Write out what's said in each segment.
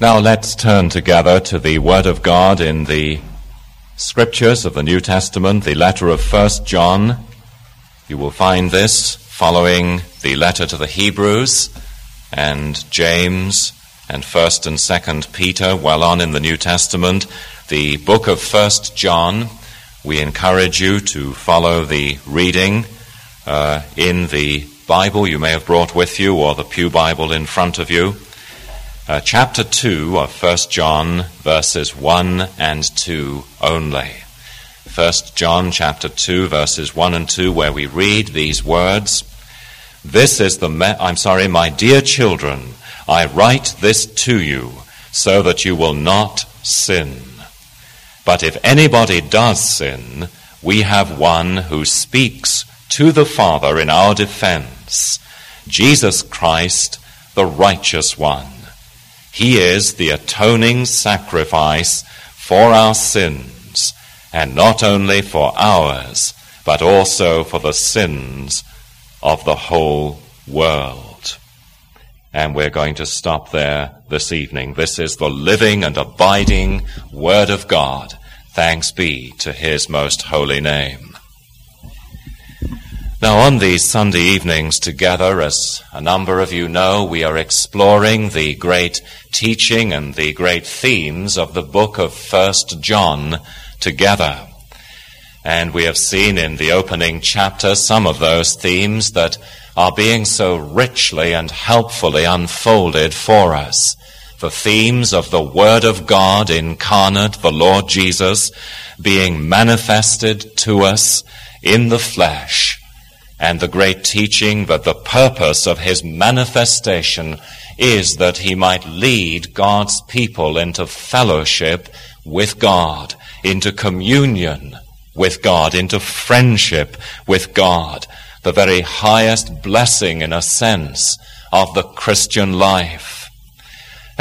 Now let's turn together to the Word of God in the Scriptures of the New Testament, the letter of First John. You will find this following the letter to the Hebrews and James and 1st and 2nd Peter, well on in the New Testament. The book of 1st John, we encourage you to follow the reading uh, in the Bible you may have brought with you or the Pew Bible in front of you. Uh, chapter 2 of 1 John, verses 1 and 2 only. 1 John chapter 2, verses 1 and 2, where we read these words This is the, me- I'm sorry, my dear children, I write this to you so that you will not sin. But if anybody does sin, we have one who speaks to the Father in our defense Jesus Christ, the righteous one. He is the atoning sacrifice for our sins, and not only for ours, but also for the sins of the whole world. And we're going to stop there this evening. This is the living and abiding Word of God. Thanks be to His most holy name. Now, on these Sunday evenings together, as a number of you know, we are exploring the great teaching and the great themes of the book of First John together. And we have seen in the opening chapter some of those themes that are being so richly and helpfully unfolded for us. The themes of the Word of God incarnate, the Lord Jesus, being manifested to us in the flesh and the great teaching that the purpose of his manifestation is that he might lead God's people into fellowship with God, into communion with God, into friendship with God, the very highest blessing in a sense of the Christian life.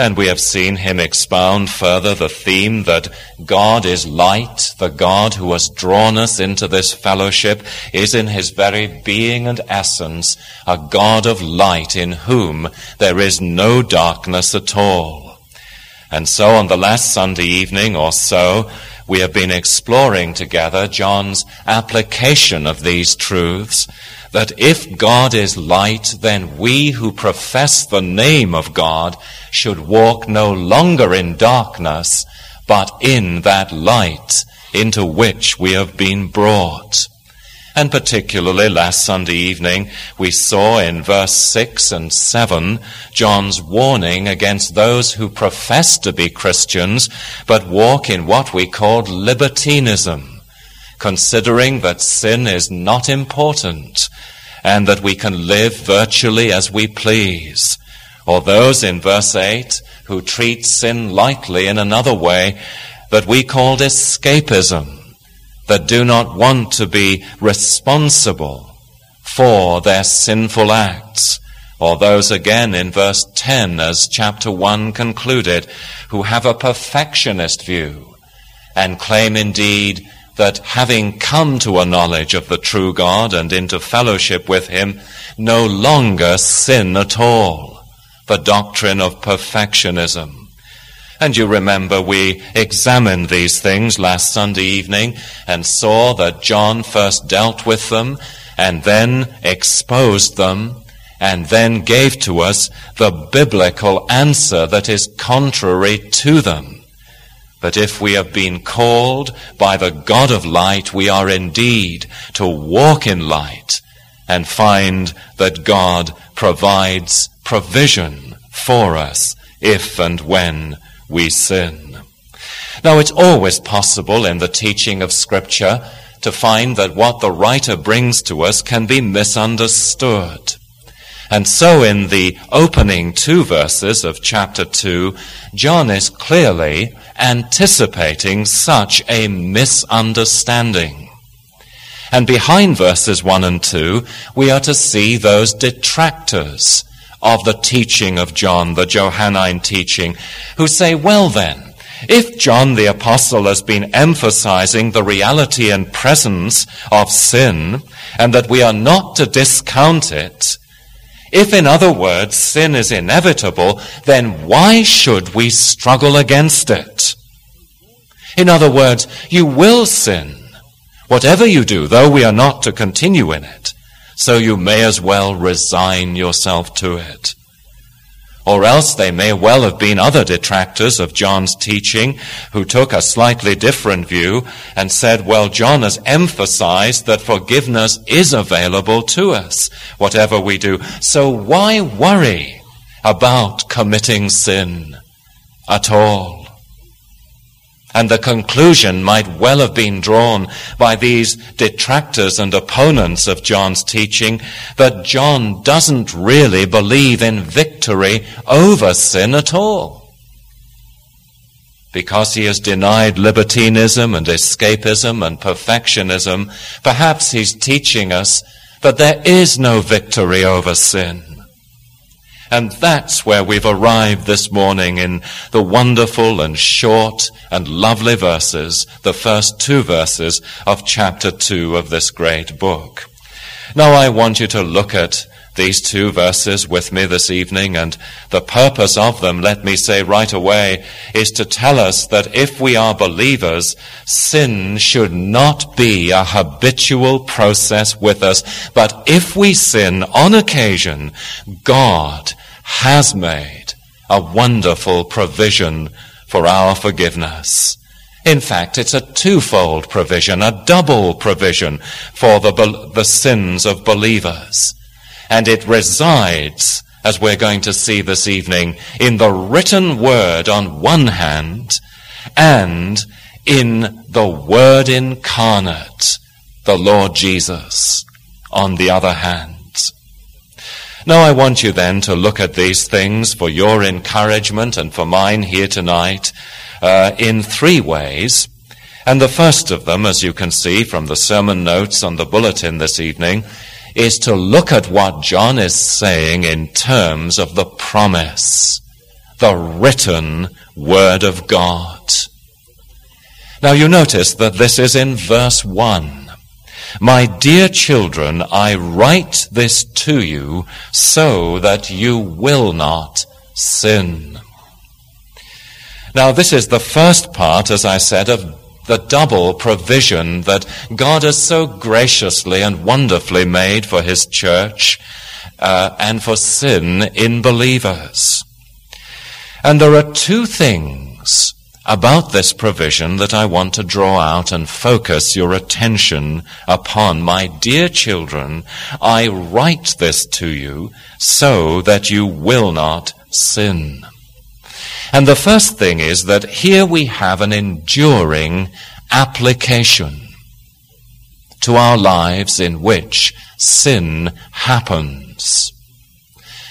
And we have seen him expound further the theme that God is light, the God who has drawn us into this fellowship is in his very being and essence a God of light in whom there is no darkness at all. And so on the last Sunday evening or so, we have been exploring together John's application of these truths that if God is light, then we who profess the name of God should walk no longer in darkness, but in that light into which we have been brought. And particularly last Sunday evening, we saw in verse 6 and 7 John's warning against those who profess to be Christians, but walk in what we called libertinism, considering that sin is not important and that we can live virtually as we please. Or those in verse 8 who treat sin lightly in another way that we called escapism that do not want to be responsible for their sinful acts, or those again in verse 10 as chapter 1 concluded, who have a perfectionist view and claim indeed that having come to a knowledge of the true God and into fellowship with Him, no longer sin at all. The doctrine of perfectionism. And you remember we examined these things last Sunday evening and saw that John first dealt with them and then exposed them and then gave to us the biblical answer that is contrary to them. But if we have been called by the God of light, we are indeed to walk in light and find that God provides provision for us if and when we sin. Now, it's always possible in the teaching of Scripture to find that what the writer brings to us can be misunderstood. And so in the opening two verses of chapter 2, John is clearly anticipating such a misunderstanding. And behind verses 1 and 2, we are to see those detractors of the teaching of John, the Johannine teaching, who say, well then, if John the Apostle has been emphasizing the reality and presence of sin, and that we are not to discount it, If, in other words, sin is inevitable, then why should we struggle against it? In other words, you will sin. Whatever you do, though we are not to continue in it, so you may as well resign yourself to it. Or else they may well have been other detractors of John's teaching who took a slightly different view and said, well, John has emphasized that forgiveness is available to us, whatever we do. So why worry about committing sin at all? And the conclusion might well have been drawn by these detractors and opponents of John's teaching that John doesn't really believe in victory over sin at all. Because he has denied libertinism and escapism and perfectionism, perhaps he's teaching us that there is no victory over sin. And that's where we've arrived this morning in the wonderful and short and lovely verses, the first two verses of chapter two of this great book. Now I want you to look at these two verses with me this evening, and the purpose of them, let me say right away, is to tell us that if we are believers, sin should not be a habitual process with us, but if we sin on occasion, God has made a wonderful provision for our forgiveness. In fact, it's a twofold provision, a double provision for the, the sins of believers. And it resides, as we're going to see this evening, in the written word on one hand and in the word incarnate, the Lord Jesus, on the other hand. Now I want you then to look at these things for your encouragement and for mine here tonight uh, in three ways. And the first of them, as you can see from the sermon notes on the bulletin this evening, is to look at what John is saying in terms of the promise, the written Word of God. Now you notice that this is in verse 1. My dear children, I write this to you so that you will not sin. Now, this is the first part, as I said, of the double provision that God has so graciously and wonderfully made for His church uh, and for sin in believers. And there are two things about this provision that I want to draw out and focus your attention upon. My dear children, I write this to you so that you will not sin. And the first thing is that here we have an enduring application to our lives in which sin happens.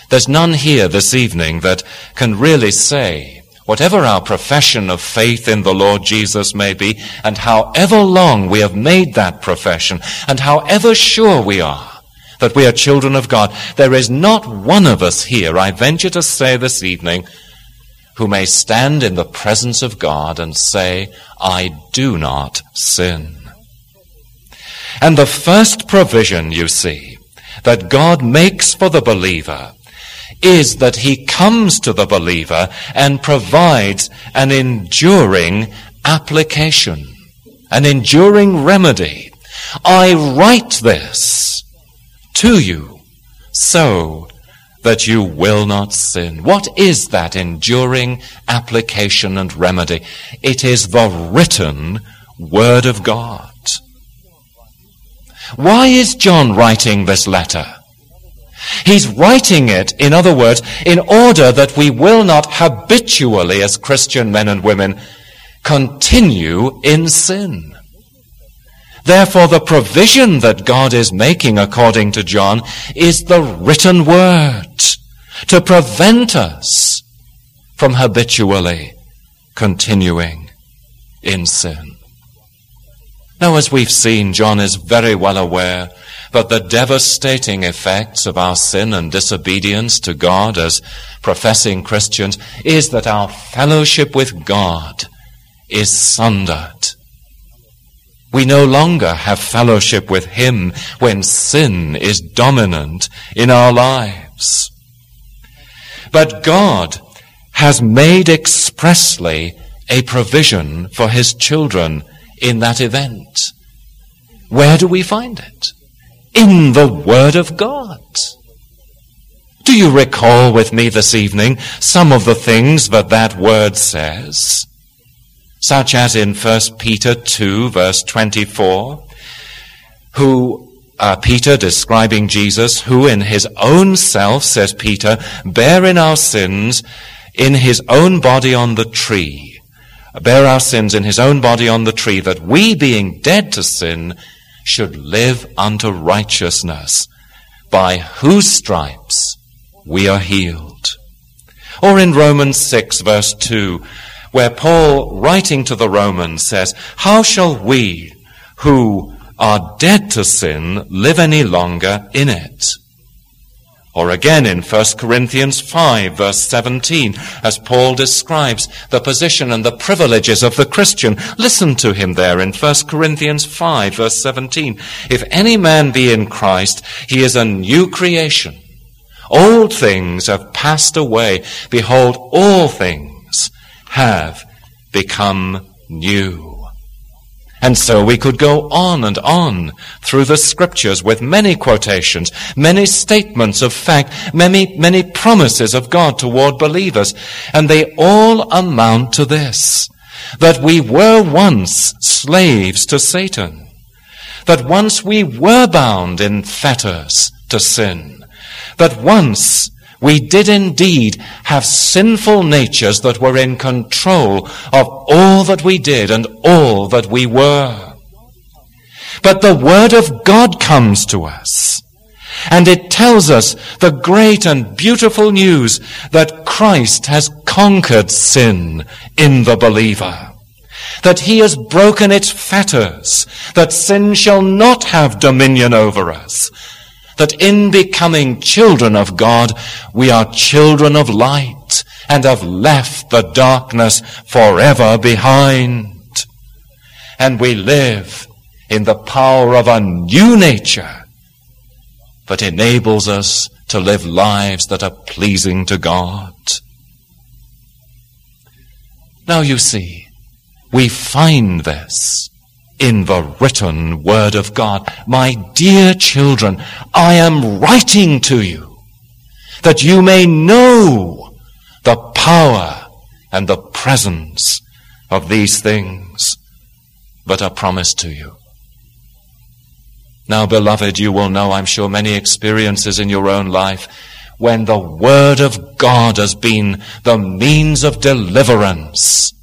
There's none here this evening that can really say, whatever our profession of faith in the Lord Jesus may be, and however long we have made that profession, and however sure we are that we are children of God, there is not one of us here, I venture to say this evening, who may stand in the presence of God and say, I do not sin. And the first provision, you see, that God makes for the believer is that he comes to the believer and provides an enduring application, an enduring remedy. I write this to you so that you will not sin. What is that enduring application and remedy? It is the written Word of God. Why is John writing this letter? He's writing it, in other words, in order that we will not habitually, as Christian men and women, continue in sin. Therefore, the provision that God is making, according to John, is the written word to prevent us from habitually continuing in sin. Now, as we've seen, John is very well aware but the devastating effects of our sin and disobedience to God as professing Christians is that our fellowship with God is sundered. We no longer have fellowship with Him when sin is dominant in our lives. But God has made expressly a provision for his children in that event. Where do we find it? In the Word of God. Do you recall with me this evening some of the things that that word says? Such as in 1 Peter 2 verse 24, who uh, Peter describing Jesus, who in his own self, says Peter, bear in our sins in his own body on the tree, bear our sins in his own body on the tree, that we being dead to sin should live unto righteousness, by whose stripes we are healed. Or in Romans 6 verse 2, where Paul, writing to the Romans, says, How shall we, who are dead to sin, live any longer in it? Or again in 1 Corinthians 5 verse 17, as Paul describes the position and the privileges of the Christian. Listen to him there in 1 Corinthians 5 verse 17. If any man be in Christ, he is a new creation. Old things have passed away. Behold, all things have become new. And so we could go on and on through the scriptures with many quotations, many statements of fact, many, many promises of God toward believers. And they all amount to this, that we were once slaves to Satan, that once we were bound in fetters to sin, that once we did indeed have sinful natures that were in control of all that we did and all that we were. But the Word of God comes to us. And it tells us the great and beautiful news that Christ has conquered sin in the believer. That he has broken its fetters. That sin shall not have dominion over us that in becoming children of God, we are children of light and have left the darkness forever behind. And we live in the power of a new nature that enables us to live lives that are pleasing to God. Now you see, we find this in the written word of God. My dear children, I am writing to you that you may know the power and the presence of these things that are promised to you. Now, beloved, you will know, I'm sure, many experiences in your own life when the Word of God has been the means of deliverance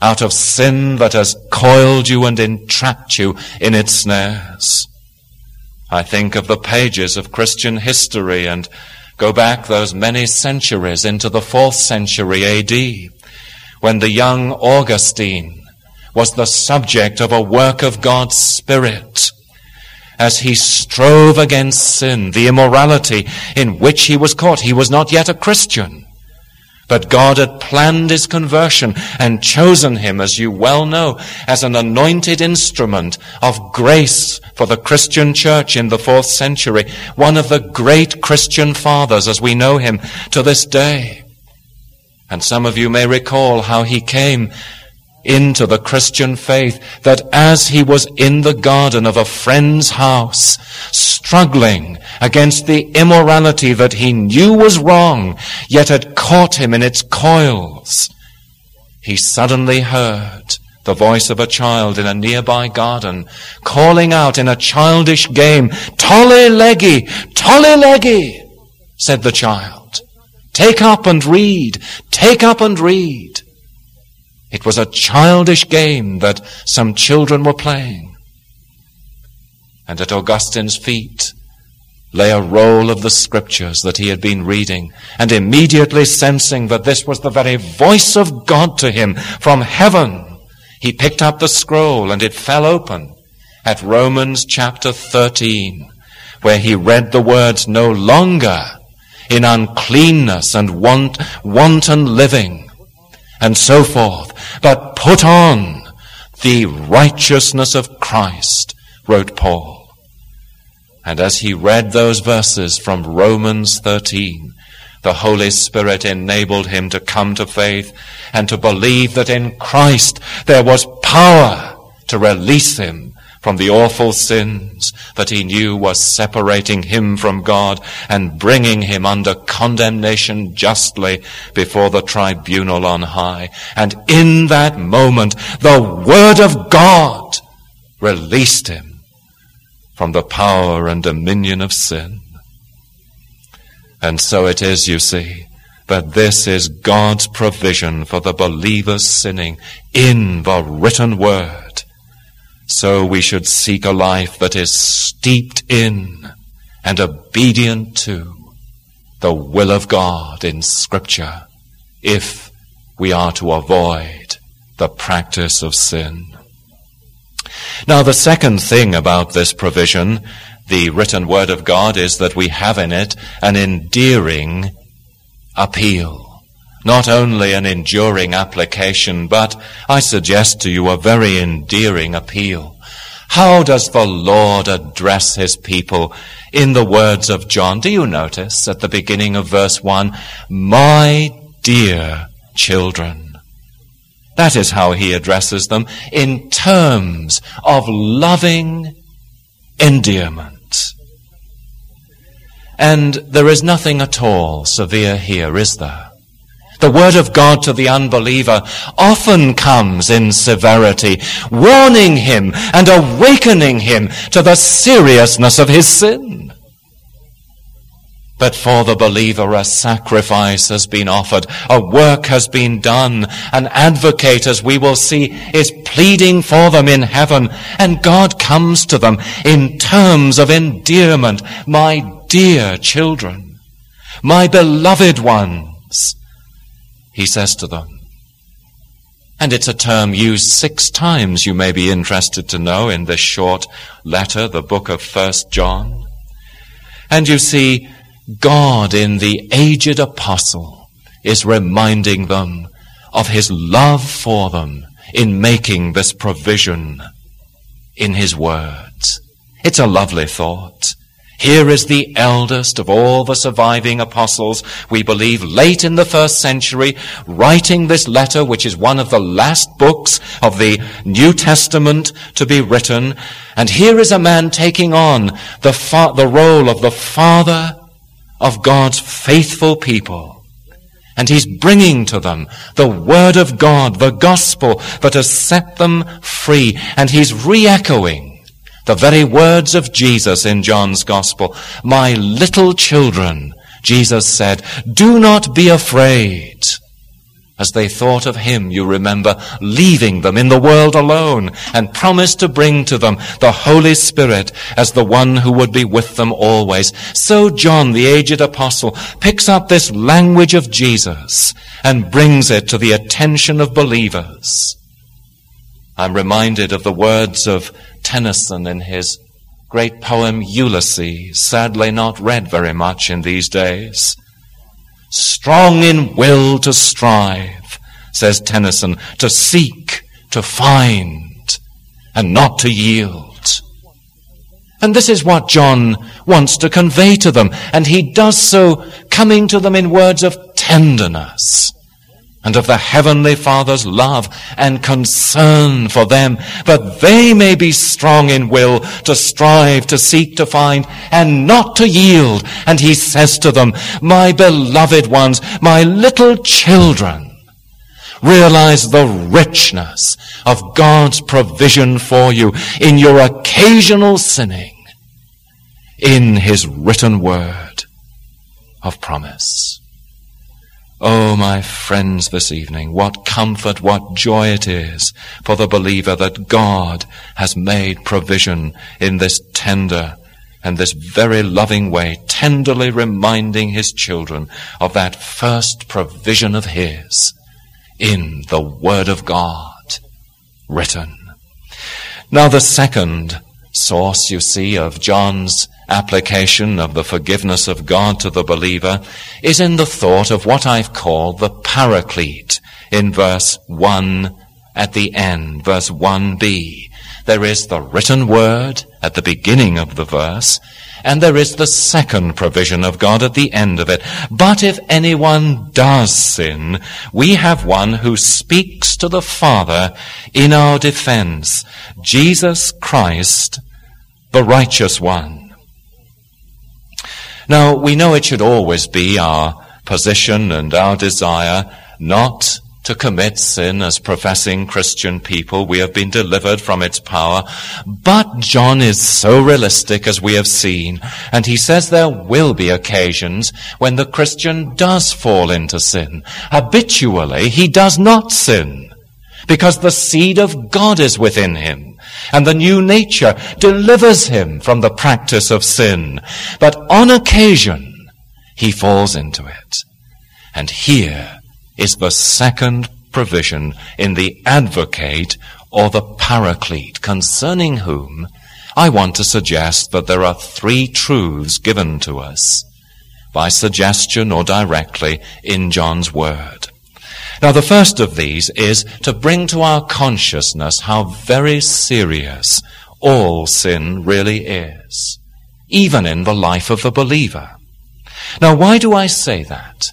out of sin that has coiled you and entrapped you in its snares. I think of the pages of Christian history and go back those many centuries into the fourth century AD, when the young Augustine was the subject of a work of God's Spirit as he strove against sin, the immorality in which he was caught. He was not yet a Christian. But God had planned his conversion and chosen him, as you well know, as an anointed instrument of grace for the Christian church in the fourth century, one of the great Christian fathers as we know him to this day. And some of you may recall how he came into the Christian faith that as he was in the garden of a friend's house, struggling against the immorality that he knew was wrong, yet had caught him in its coils, he suddenly heard the voice of a child in a nearby garden calling out in a childish game, Tolle lege, tolle lege, said the child. Take up and read, take up and read. It was a childish game that some children were playing. And at Augustine's feet lay a roll of the scriptures that he had been reading, and immediately sensing that this was the very voice of God to him from heaven, he picked up the scroll and it fell open at Romans chapter 13, where he read the words, no longer in uncleanness and want, wanton living, and so forth, but put on the righteousness of Christ, wrote Paul. And as he read those verses from Romans 13, the Holy Spirit enabled him to come to faith and to believe that in Christ there was power to release him from the awful sins that he knew were separating him from God and bringing him under condemnation justly before the tribunal on high. And in that moment, the Word of God released him from the power and dominion of sin. And so it is, you see, that this is God's provision for the believer's sinning in the written word so we should seek a life that is steeped in and obedient to the will of God in Scripture if we are to avoid the practice of sin. Now, the second thing about this provision, the written Word of God, is that we have in it an endearing appeal not only an enduring application, but I suggest to you a very endearing appeal. How does the Lord address his people in the words of John? Do you notice at the beginning of verse 1, My dear children? That is how he addresses them in terms of loving endearment. And there is nothing at all severe here, is there? The word of God to the unbeliever often comes in severity, warning him and awakening him to the seriousness of his sin. But for the believer, a sacrifice has been offered, a work has been done, an advocate, as we will see, is pleading for them in heaven, and God comes to them in terms of endearment, my dear children, my beloved ones, he says to them. And it's a term used six times, you may be interested to know, in this short letter, the book of First John. And you see, God in the aged apostle is reminding them of his love for them in making this provision in his words. It's a lovely thought. Here is the eldest of all the surviving apostles, we believe late in the first century, writing this letter, which is one of the last books of the New Testament to be written. And here is a man taking on the, fa- the role of the father of God's faithful people. And he's bringing to them the word of God, the gospel that has set them free. And he's re-echoing the very words of Jesus in John's Gospel. My little children, Jesus said, do not be afraid. As they thought of him, you remember, leaving them in the world alone and promised to bring to them the Holy Spirit as the one who would be with them always. So John, the aged apostle, picks up this language of Jesus and brings it to the attention of believers. I'm reminded of the words of Tennyson in his great poem Ulysses, sadly not read very much in these days. Strong in will to strive, says Tennyson, to seek, to find, and not to yield. And this is what John wants to convey to them, and he does so coming to them in words of tenderness and of the Heavenly Father's love and concern for them, that they may be strong in will to strive, to seek, to find, and not to yield. And he says to them, my beloved ones, my little children, realize the richness of God's provision for you in your occasional sinning in his written word of promise. Oh, my friends, this evening, what comfort, what joy it is for the believer that God has made provision in this tender and this very loving way, tenderly reminding his children of that first provision of his in the Word of God written. Now the second source, you see, of John's application of the forgiveness of God to the believer is in the thought of what I've called the paraclete in verse 1 at the end, verse 1b. There is the written word at the beginning of the verse, and there is the second provision of God at the end of it. But if anyone does sin, we have one who speaks to the Father in our defense, Jesus Christ, the righteous one. Now, we know it should always be our position and our desire not to commit sin as professing Christian people. We have been delivered from its power. But John is so realistic as we have seen, and he says there will be occasions when the Christian does fall into sin. Habitually, he does not sin because the seed of God is within him and the new nature delivers him from the practice of sin. But on occasion, he falls into it. And here is the second provision in the advocate or the paraclete, concerning whom I want to suggest that there are three truths given to us by suggestion or directly in John's word. Now, the first of these is to bring to our consciousness how very serious all sin really is, even in the life of the believer. Now, why do I say that?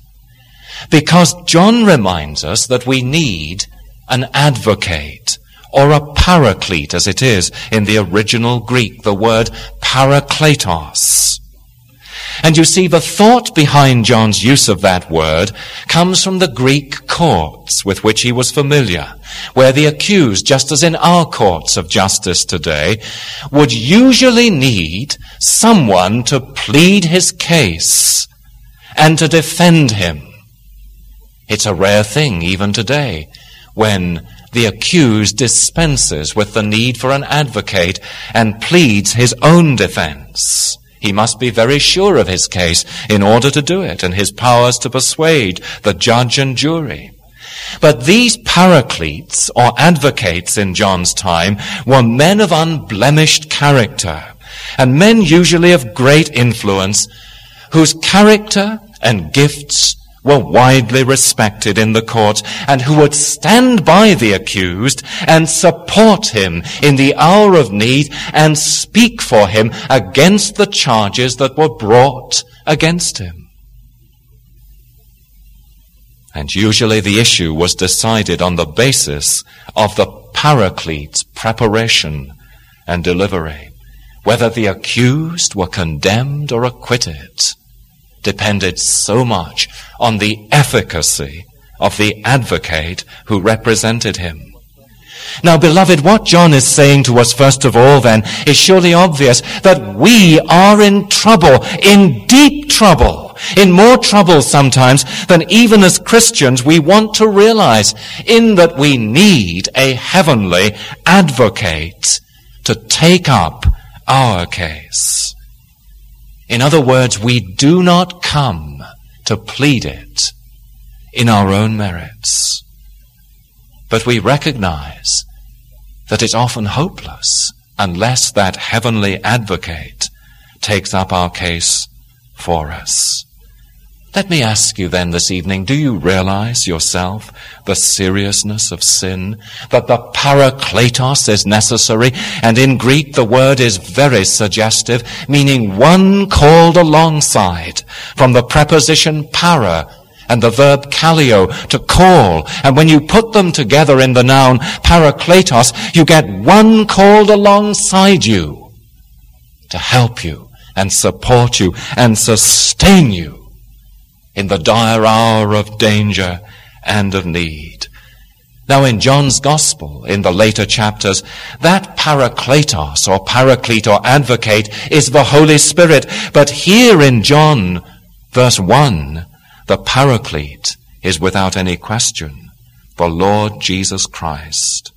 Because John reminds us that we need an advocate or a paraclete as it is in the original Greek, the word parakletos. And you see, the thought behind John's use of that word comes from the Greek courts with which he was familiar, where the accused, just as in our courts of justice today, would usually need someone to plead his case and to defend him. It's a rare thing even today when the accused dispenses with the need for an advocate and pleads his own defense. He must be very sure of his case in order to do it and his powers to persuade the judge and jury. But these paracletes or advocates in John's time were men of unblemished character and men usually of great influence whose character and gifts were widely respected in the court and who would stand by the accused and support him in the hour of need and speak for him against the charges that were brought against him. And usually the issue was decided on the basis of the paraclete's preparation and delivery, whether the accused were condemned or acquitted depended so much on the efficacy of the advocate who represented him. Now, beloved, what John is saying to us first of all then is surely obvious that we are in trouble, in deep trouble, in more trouble sometimes than even as Christians we want to realize in that we need a heavenly advocate to take up our case. In other words, we do not come to plead it in our own merits. But we recognize that it's often hopeless unless that heavenly advocate takes up our case for us. Let me ask you then this evening, do you realize yourself the seriousness of sin? That the parakletos is necessary? And in Greek the word is very suggestive, meaning one called alongside from the preposition para and the verb kaleo to call. And when you put them together in the noun parakletos, you get one called alongside you to help you and support you and sustain you in the dire hour of danger and of need. Now in John's Gospel, in the later chapters, that parakletos or paraclete or advocate is the Holy Spirit. But here in John, verse 1, the paraclete is without any question the Lord Jesus Christ.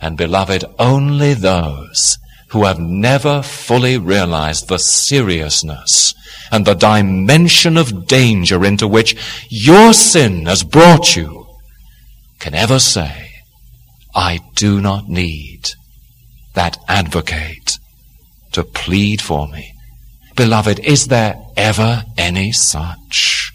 And beloved, only those who have never fully realized the seriousness and the dimension of danger into which your sin has brought you can ever say, I do not need that advocate to plead for me. Beloved, is there ever any such?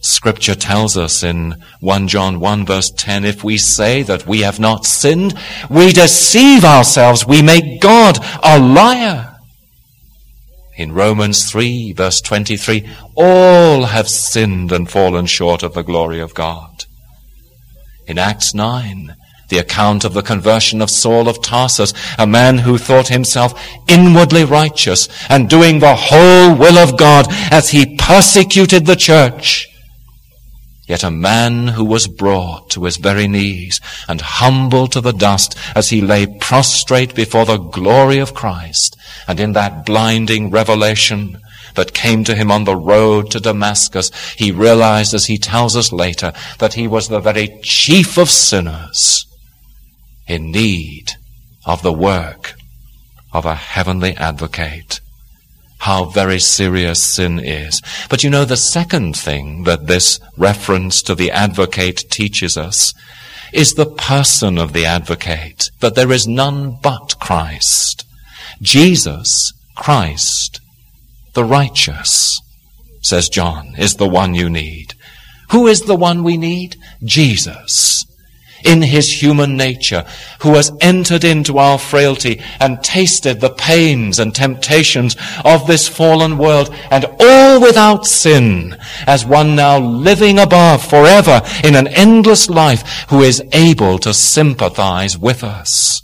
Scripture tells us in 1 John 1 verse 10, if we say that we have not sinned, we deceive ourselves, we make God a liar. In Romans 3 verse 23, all have sinned and fallen short of the glory of God. In Acts 9, the account of the conversion of Saul of Tarsus, a man who thought himself inwardly righteous and doing the whole will of God as he persecuted the church. Yet a man who was brought to his very knees and humbled to the dust as he lay prostrate before the glory of Christ and in that blinding revelation that came to him on the road to Damascus, he realized as he tells us later that he was the very chief of sinners in need of the work of a heavenly advocate. How very serious sin is. But you know, the second thing that this reference to the advocate teaches us is the person of the advocate, that there is none but Christ. Jesus, Christ, the righteous, says John, is the one you need. Who is the one we need? Jesus in his human nature, who has entered into our frailty and tasted the pains and temptations of this fallen world, and all without sin, as one now living above forever in an endless life, who is able to sympathize with us.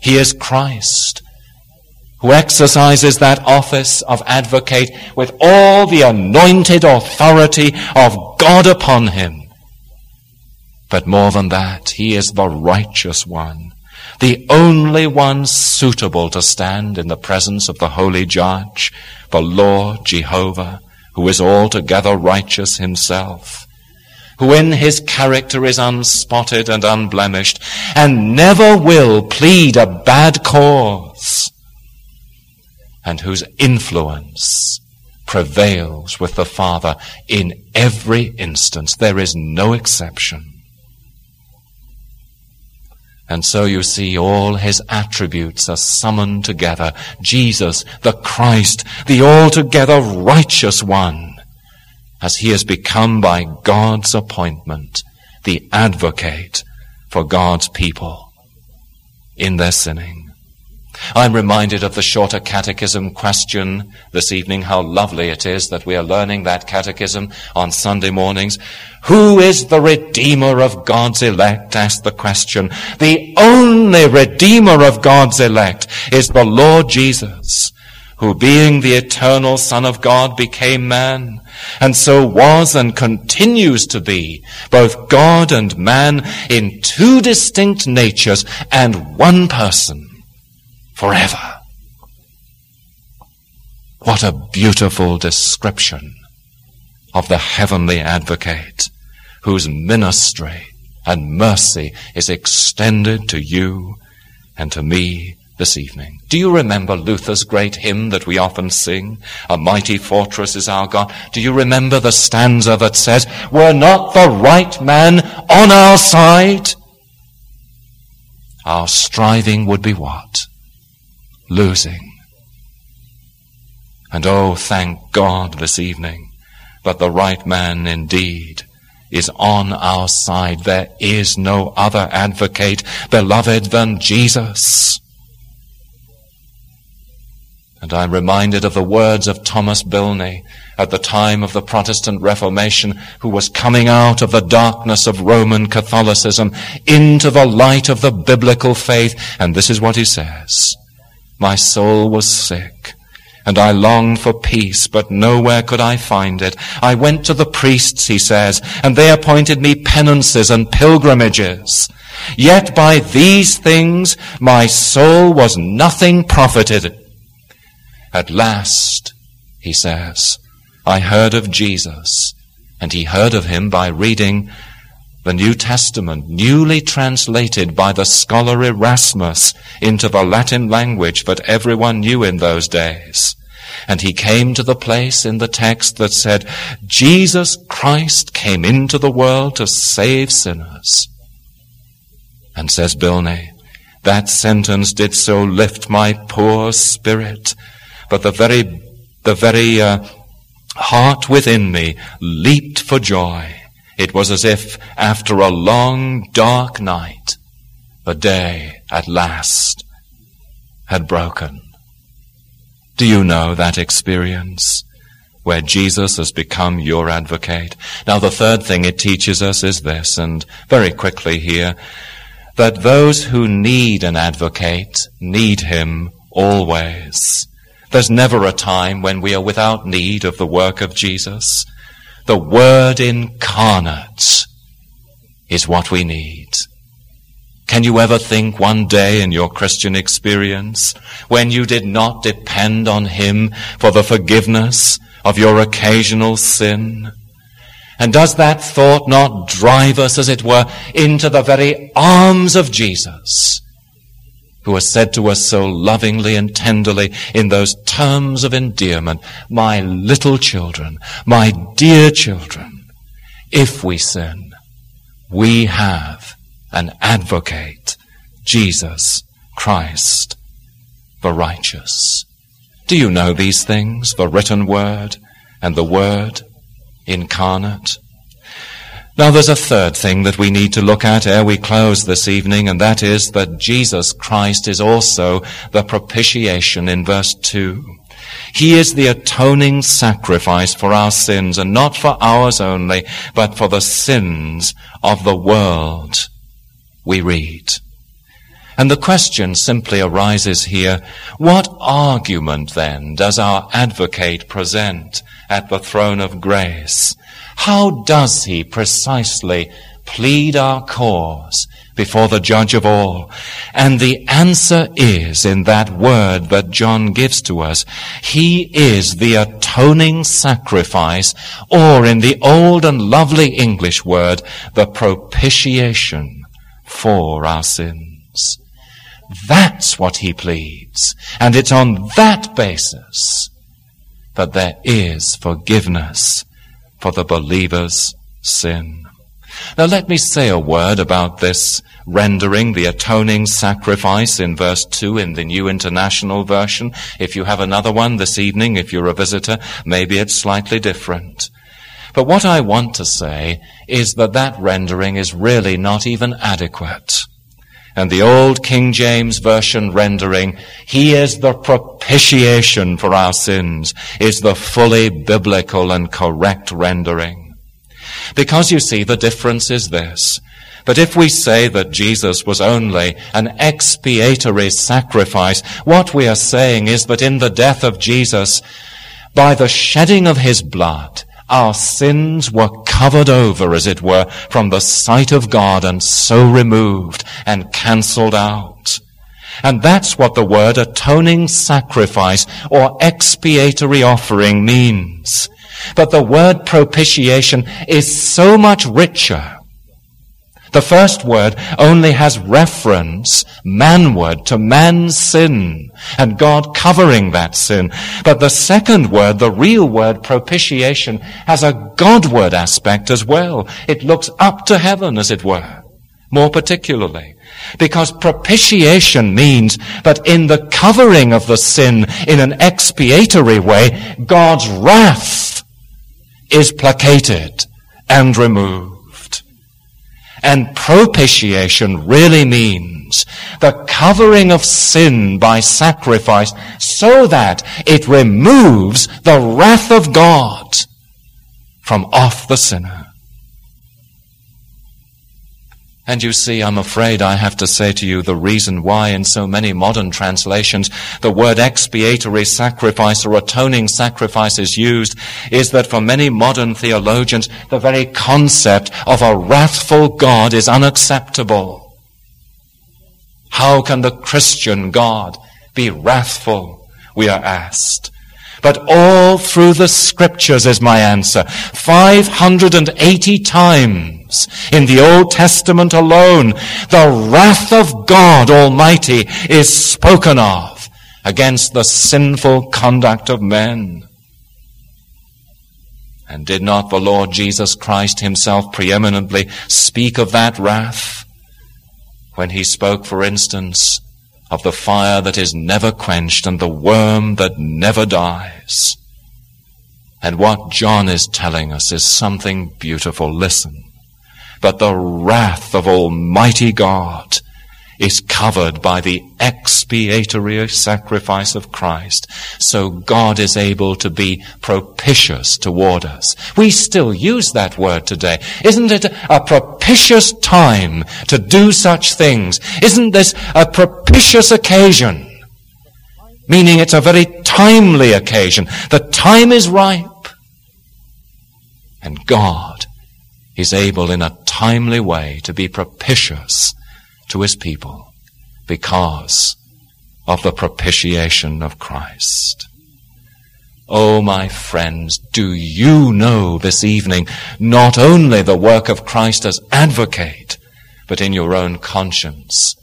He is Christ, who exercises that office of advocate with all the anointed authority of God upon him. But more than that, he is the righteous one, the only one suitable to stand in the presence of the holy judge, the Lord Jehovah, who is altogether righteous himself, who in his character is unspotted and unblemished, and never will plead a bad cause, and whose influence prevails with the Father in every instance. There is no exception. And so you see all his attributes are summoned together. Jesus, the Christ, the altogether righteous one, as he has become by God's appointment the advocate for God's people in their sinning. I'm reminded of the shorter catechism question this evening, how lovely it is that we are learning that catechism on Sunday mornings. Who is the Redeemer of God's elect? asked the question. The only Redeemer of God's elect is the Lord Jesus, who being the eternal Son of God became man, and so was and continues to be both God and man in two distinct natures and one person forever. What a beautiful description of the heavenly advocate whose ministry and mercy is extended to you and to me this evening. Do you remember Luther's great hymn that we often sing? A mighty fortress is our God. Do you remember the stanza that says, Were not the right man on our side? Our striving would be what? Losing. And oh, thank God this evening that the right man indeed is on our side. There is no other advocate, beloved, than Jesus. And I'm reminded of the words of Thomas Bilney at the time of the Protestant Reformation, who was coming out of the darkness of Roman Catholicism into the light of the biblical faith. And this is what he says. My soul was sick, and I longed for peace, but nowhere could I find it. I went to the priests, he says, and they appointed me penances and pilgrimages. Yet by these things my soul was nothing profited. At last, he says, I heard of Jesus, and he heard of him by reading the New Testament, newly translated by the scholar Erasmus into the Latin language that everyone knew in those days. And he came to the place in the text that said, Jesus Christ came into the world to save sinners. And says Bilney, that sentence did so lift my poor spirit, but the very, the very uh, heart within me leaped for joy. It was as if after a long dark night, the day at last had broken. Do you know that experience? Where Jesus has become your advocate. Now the third thing it teaches us is this, and very quickly here, that those who need an advocate need him always. There's never a time when we are without need of the work of Jesus. The Word incarnate is what we need. Can you ever think one day in your Christian experience when you did not depend on Him for the forgiveness of your occasional sin? And does that thought not drive us, as it were, into the very arms of Jesus? Who has said to us so lovingly and tenderly in those terms of endearment, my little children, my dear children, if we sin, we have an advocate, Jesus Christ, the righteous. Do you know these things, the written word and the word incarnate? Now there's a third thing that we need to look at ere we close this evening, and that is that Jesus Christ is also the propitiation in verse 2. He is the atoning sacrifice for our sins, and not for ours only, but for the sins of the world, we read. And the question simply arises here, what argument then does our advocate present at the throne of grace? How does he precisely plead our cause before the judge of all? And the answer is in that word that John gives to us. He is the atoning sacrifice, or in the old and lovely English word, the propitiation for our sins. That's what he pleads. And it's on that basis that there is forgiveness for the believer's sin. Now let me say a word about this rendering, the atoning sacrifice in verse 2 in the New International Version. If you have another one this evening, if you're a visitor, maybe it's slightly different. But what I want to say is that that rendering is really not even adequate. And the old King James Version rendering, He is the propitiation for our sins, is the fully biblical and correct rendering. Because you see, the difference is this. But if we say that Jesus was only an expiatory sacrifice, what we are saying is that in the death of Jesus, by the shedding of his blood, our sins were covered over, as it were, from the sight of God and so removed and cancelled out. And that's what the word atoning sacrifice or expiatory offering means. But the word propitiation is so much richer the first word only has reference, manward, to man's sin and God covering that sin. But the second word, the real word propitiation, has a Godward aspect as well. It looks up to heaven, as it were, more particularly. Because propitiation means that in the covering of the sin in an expiatory way, God's wrath is placated and removed. And propitiation really means the covering of sin by sacrifice so that it removes the wrath of God from off the sinner. And you see, I'm afraid I have to say to you the reason why in so many modern translations the word expiatory sacrifice or atoning sacrifice is used is that for many modern theologians the very concept of a wrathful God is unacceptable. How can the Christian God be wrathful? We are asked. But all through the scriptures is my answer. 580 times in the Old Testament alone, the wrath of God Almighty is spoken of against the sinful conduct of men. And did not the Lord Jesus Christ himself preeminently speak of that wrath when he spoke, for instance, of the fire that is never quenched and the worm that never dies. And what John is telling us is something beautiful. Listen. But the wrath of Almighty God is covered by the expiatory sacrifice of Christ. So God is able to be propitious toward us. We still use that word today. Isn't it a propitious time to do such things? Isn't this a propitious occasion? Meaning it's a very timely occasion. The time is ripe. And God is able in a timely way to be propitious to his people because of the propitiation of Christ. Oh, my friends, do you know this evening not only the work of Christ as advocate, but in your own conscience,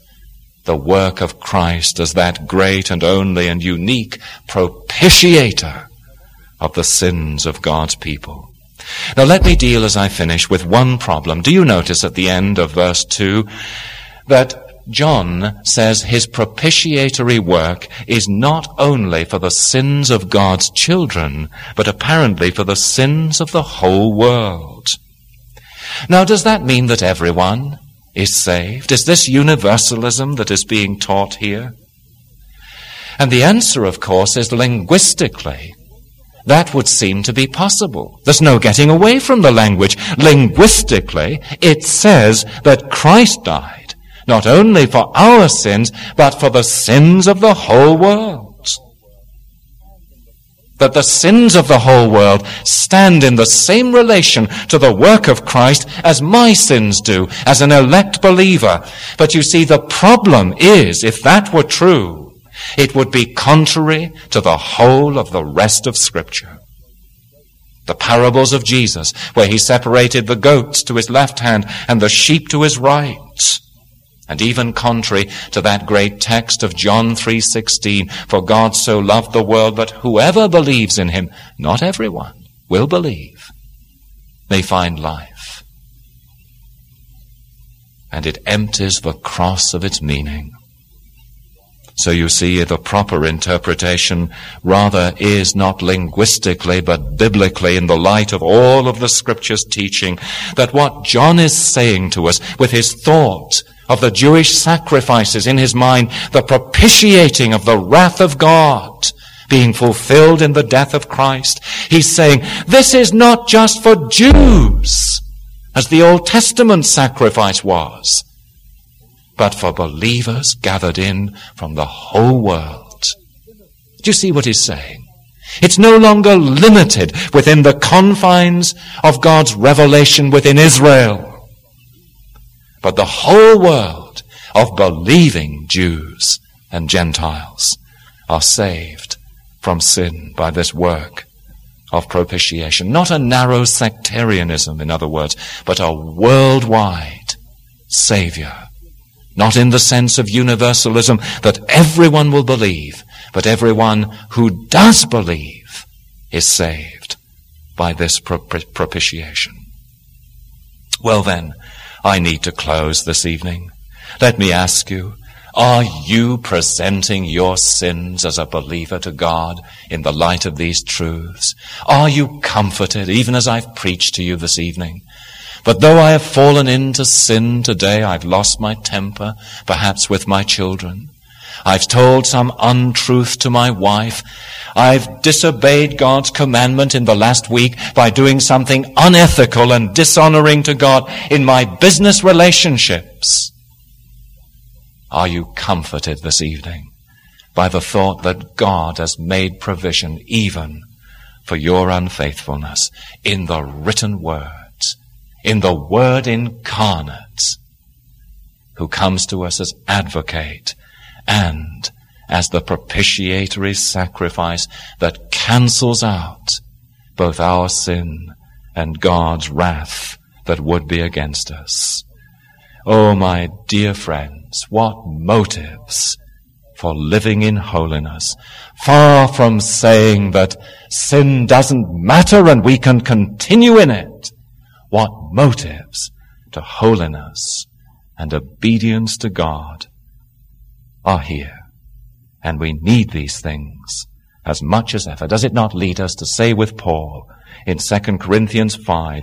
the work of Christ as that great and only and unique propitiator of the sins of God's people. Now let me deal as I finish with one problem. Do you notice at the end of verse 2 that John says his propitiatory work is not only for the sins of God's children, but apparently for the sins of the whole world. Now, does that mean that everyone is saved? Is this universalism that is being taught here? And the answer, of course, is linguistically. That would seem to be possible. There's no getting away from the language. Linguistically, it says that Christ died not only for our sins, but for the sins of the whole world. That the sins of the whole world stand in the same relation to the work of Christ as my sins do, as an elect believer. But you see, the problem is, if that were true, it would be contrary to the whole of the rest of Scripture. The parables of Jesus, where he separated the goats to his left hand and the sheep to his right. And even contrary to that great text of John 3:16 for God so loved the world that whoever believes in him not everyone will believe may find life. And it empties the cross of its meaning so you see, the proper interpretation rather is not linguistically, but biblically in the light of all of the scriptures teaching that what John is saying to us with his thought of the Jewish sacrifices in his mind, the propitiating of the wrath of God being fulfilled in the death of Christ. He's saying, this is not just for Jews, as the Old Testament sacrifice was, but for believers gathered in from the whole world. Do you see what he's saying? It's no longer limited within the confines of God's revelation within Israel but the whole world of believing Jews and Gentiles are saved from sin by this work of propitiation. Not a narrow sectarianism, in other words, but a worldwide Savior. Not in the sense of universalism that everyone will believe, but everyone who does believe is saved by this propitiation. Well then, I need to close this evening. Let me ask you, are you presenting your sins as a believer to God in the light of these truths? Are you comforted even as I've preached to you this evening? But though I have fallen into sin today, I've lost my temper, perhaps with my children. I've told some untruth to my wife. I've disobeyed God's commandment in the last week by doing something unethical and dishonoring to God in my business relationships. Are you comforted this evening by the thought that God has made provision even for your unfaithfulness in the written word, in the word incarnate, who comes to us as advocate and as the propitiatory sacrifice that cancels out both our sin and God's wrath that would be against us. Oh, my dear friends, what motives for living in holiness, far from saying that sin doesn't matter and we can continue in it. What motives to holiness and obedience to God are here. And we need these things as much as ever. Does it not lead us to say with Paul in 2 Corinthians 5,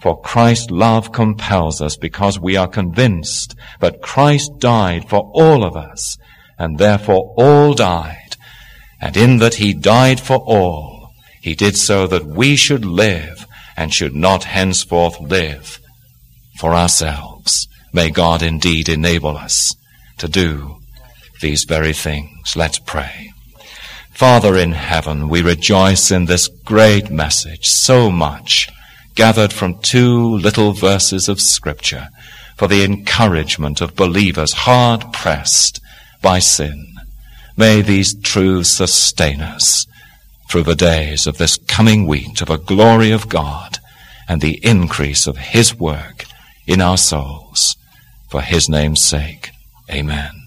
for Christ's love compels us because we are convinced that Christ died for all of us, and therefore all died. And in that he died for all, he did so that we should live and should not henceforth live for ourselves. May God indeed enable us to do these very things. Let's pray. Father in heaven, we rejoice in this great message so much gathered from two little verses of scripture for the encouragement of believers hard pressed by sin. May these truths sustain us through the days of this coming week to the glory of God and the increase of His work in our souls. For His name's sake, amen.